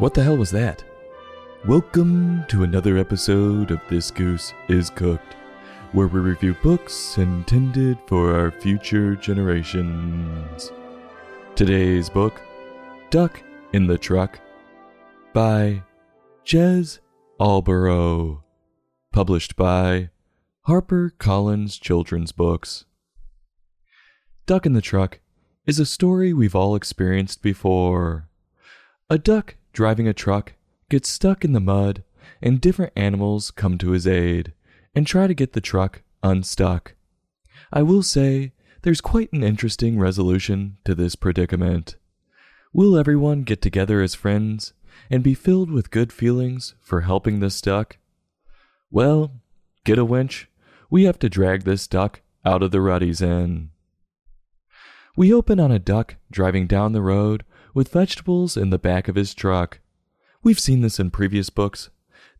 What the hell was that? Welcome to another episode of This Goose is Cooked, where we review books intended for our future generations. Today's book, Duck in the Truck, by Jez Alborough, published by Harper Collins Children's Books. Duck in the Truck is a story we've all experienced before. A duck driving a truck gets stuck in the mud, and different animals come to his aid and try to get the truck unstuck. I will say there's quite an interesting resolution to this predicament. Will everyone get together as friends and be filled with good feelings for helping this duck? Well, get a winch. We have to drag this duck out of the ruddy's end. We open on a duck driving down the road with vegetables in the back of his truck. We've seen this in previous books.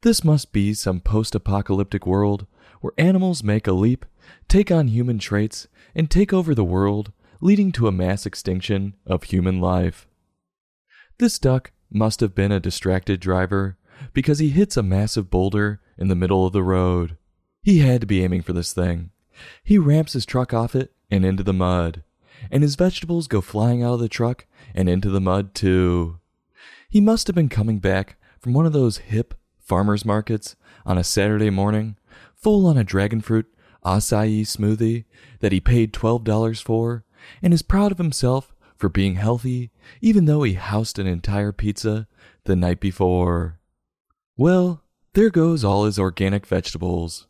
This must be some post apocalyptic world where animals make a leap, take on human traits, and take over the world, leading to a mass extinction of human life. This duck must have been a distracted driver because he hits a massive boulder in the middle of the road. He had to be aiming for this thing. He ramps his truck off it and into the mud, and his vegetables go flying out of the truck and into the mud too. He must have been coming back from one of those hip farmers markets on a Saturday morning, full on a dragon fruit acai smoothie that he paid $12 for, and is proud of himself for being healthy, even though he housed an entire pizza the night before. Well, there goes all his organic vegetables.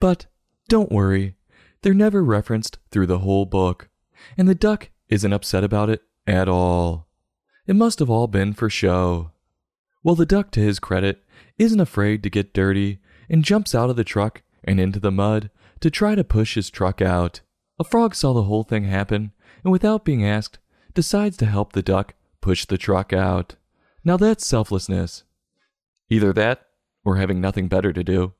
But don't worry, they're never referenced through the whole book, and the duck isn't upset about it at all. It must have all been for show. Well, the duck, to his credit, isn't afraid to get dirty and jumps out of the truck and into the mud to try to push his truck out. A frog saw the whole thing happen and, without being asked, decides to help the duck push the truck out. Now that's selflessness. Either that or having nothing better to do.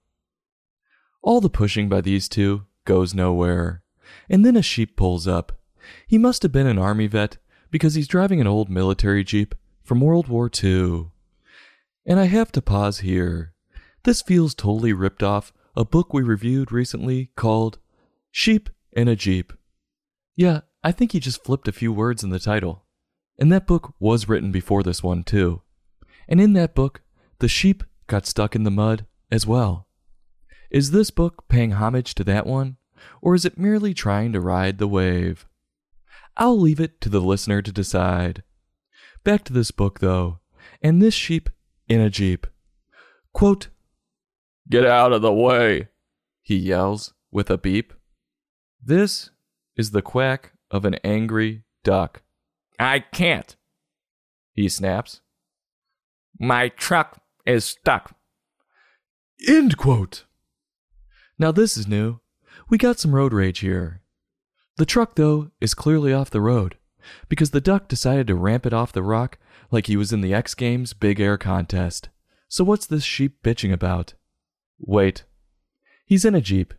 All the pushing by these two goes nowhere. And then a sheep pulls up. He must have been an army vet because he's driving an old military Jeep from World War II. And I have to pause here. This feels totally ripped off a book we reviewed recently called Sheep in a Jeep. Yeah, I think he just flipped a few words in the title. And that book was written before this one, too. And in that book, the sheep got stuck in the mud as well. Is this book paying homage to that one, or is it merely trying to ride the wave? I'll leave it to the listener to decide. Back to this book, though, and this sheep in a jeep. Quote, Get out of the way, he yells with a beep. This is the quack of an angry duck. I can't, he snaps. My truck is stuck. End quote. Now, this is new. We got some road rage here. The truck, though, is clearly off the road because the duck decided to ramp it off the rock like he was in the X Games Big Air Contest. So, what's this sheep bitching about? Wait. He's in a Jeep.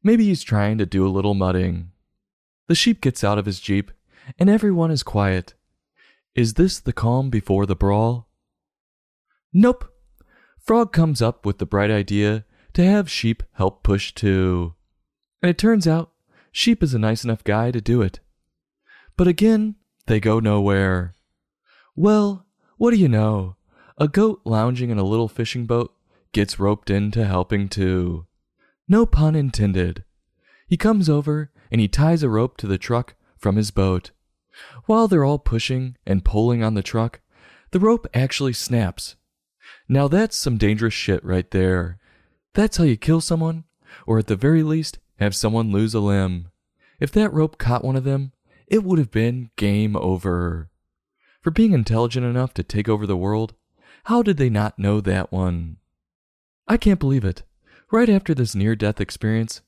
Maybe he's trying to do a little mudding. The sheep gets out of his Jeep, and everyone is quiet. Is this the calm before the brawl? Nope. Frog comes up with the bright idea to have sheep help push too. And it turns out Sheep is a nice enough guy to do it. But again, they go nowhere. Well, what do you know? A goat lounging in a little fishing boat gets roped into helping too. No pun intended. He comes over and he ties a rope to the truck from his boat. While they're all pushing and pulling on the truck, the rope actually snaps. Now that's some dangerous shit right there. That's how you kill someone, or at the very least, have someone lose a limb. If that rope caught one of them, it would have been game over. For being intelligent enough to take over the world, how did they not know that one? I can't believe it. Right after this near death experience,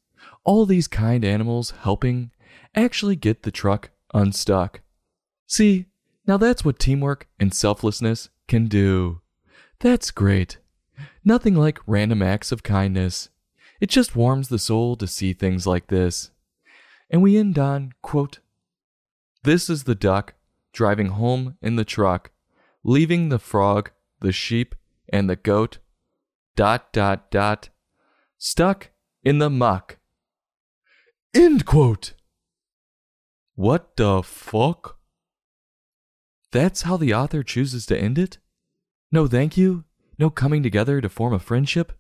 all these kind animals helping actually get the truck unstuck. See, now that's what teamwork and selflessness can do. That's great. Nothing like random acts of kindness. It just warms the soul to see things like this. And we end on, quote, This is the duck driving home in the truck, leaving the frog the sheep, and the goat, dot, dot, dot, stuck in the muck. End quote. What the fuck? That's how the author chooses to end it? No thank you? No coming together to form a friendship?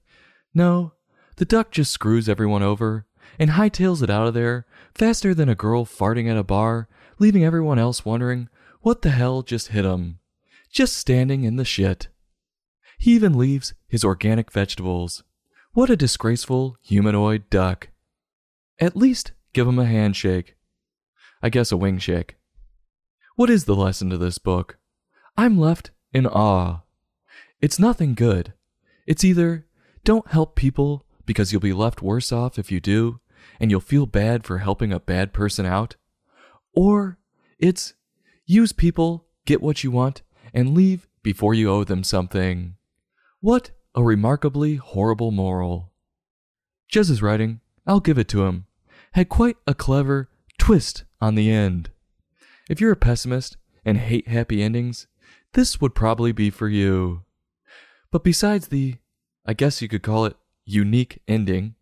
No, the duck just screws everyone over and hightails it out of there faster than a girl farting at a bar, leaving everyone else wondering what the hell just hit him. Just standing in the shit. He even leaves his organic vegetables. What a disgraceful humanoid duck. At least give him a handshake. I guess a wing shake. What is the lesson to this book? I'm left in awe. It's nothing good. It's either don't help people because you'll be left worse off if you do, and you'll feel bad for helping a bad person out, or it's use people, get what you want, and leave before you owe them something. What a remarkably horrible moral. Jez's writing, I'll give it to him, had quite a clever twist on the end. If you're a pessimist and hate happy endings, this would probably be for you. But besides the, I guess you could call it, unique ending,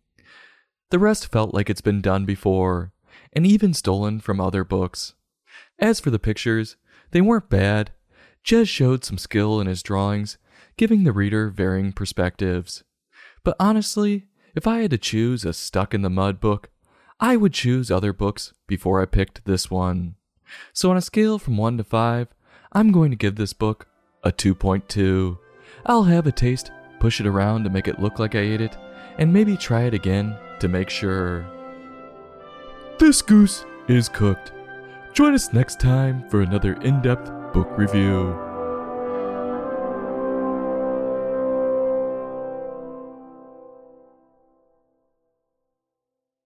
the rest felt like it's been done before, and even stolen from other books. As for the pictures, they weren't bad. Jez showed some skill in his drawings, giving the reader varying perspectives. But honestly, if I had to choose a stuck in the mud book, I would choose other books before I picked this one. So on a scale from 1 to 5, I'm going to give this book a 2.2. I'll have a taste, push it around to make it look like I ate it, and maybe try it again to make sure. This goose is cooked. Join us next time for another in depth book review.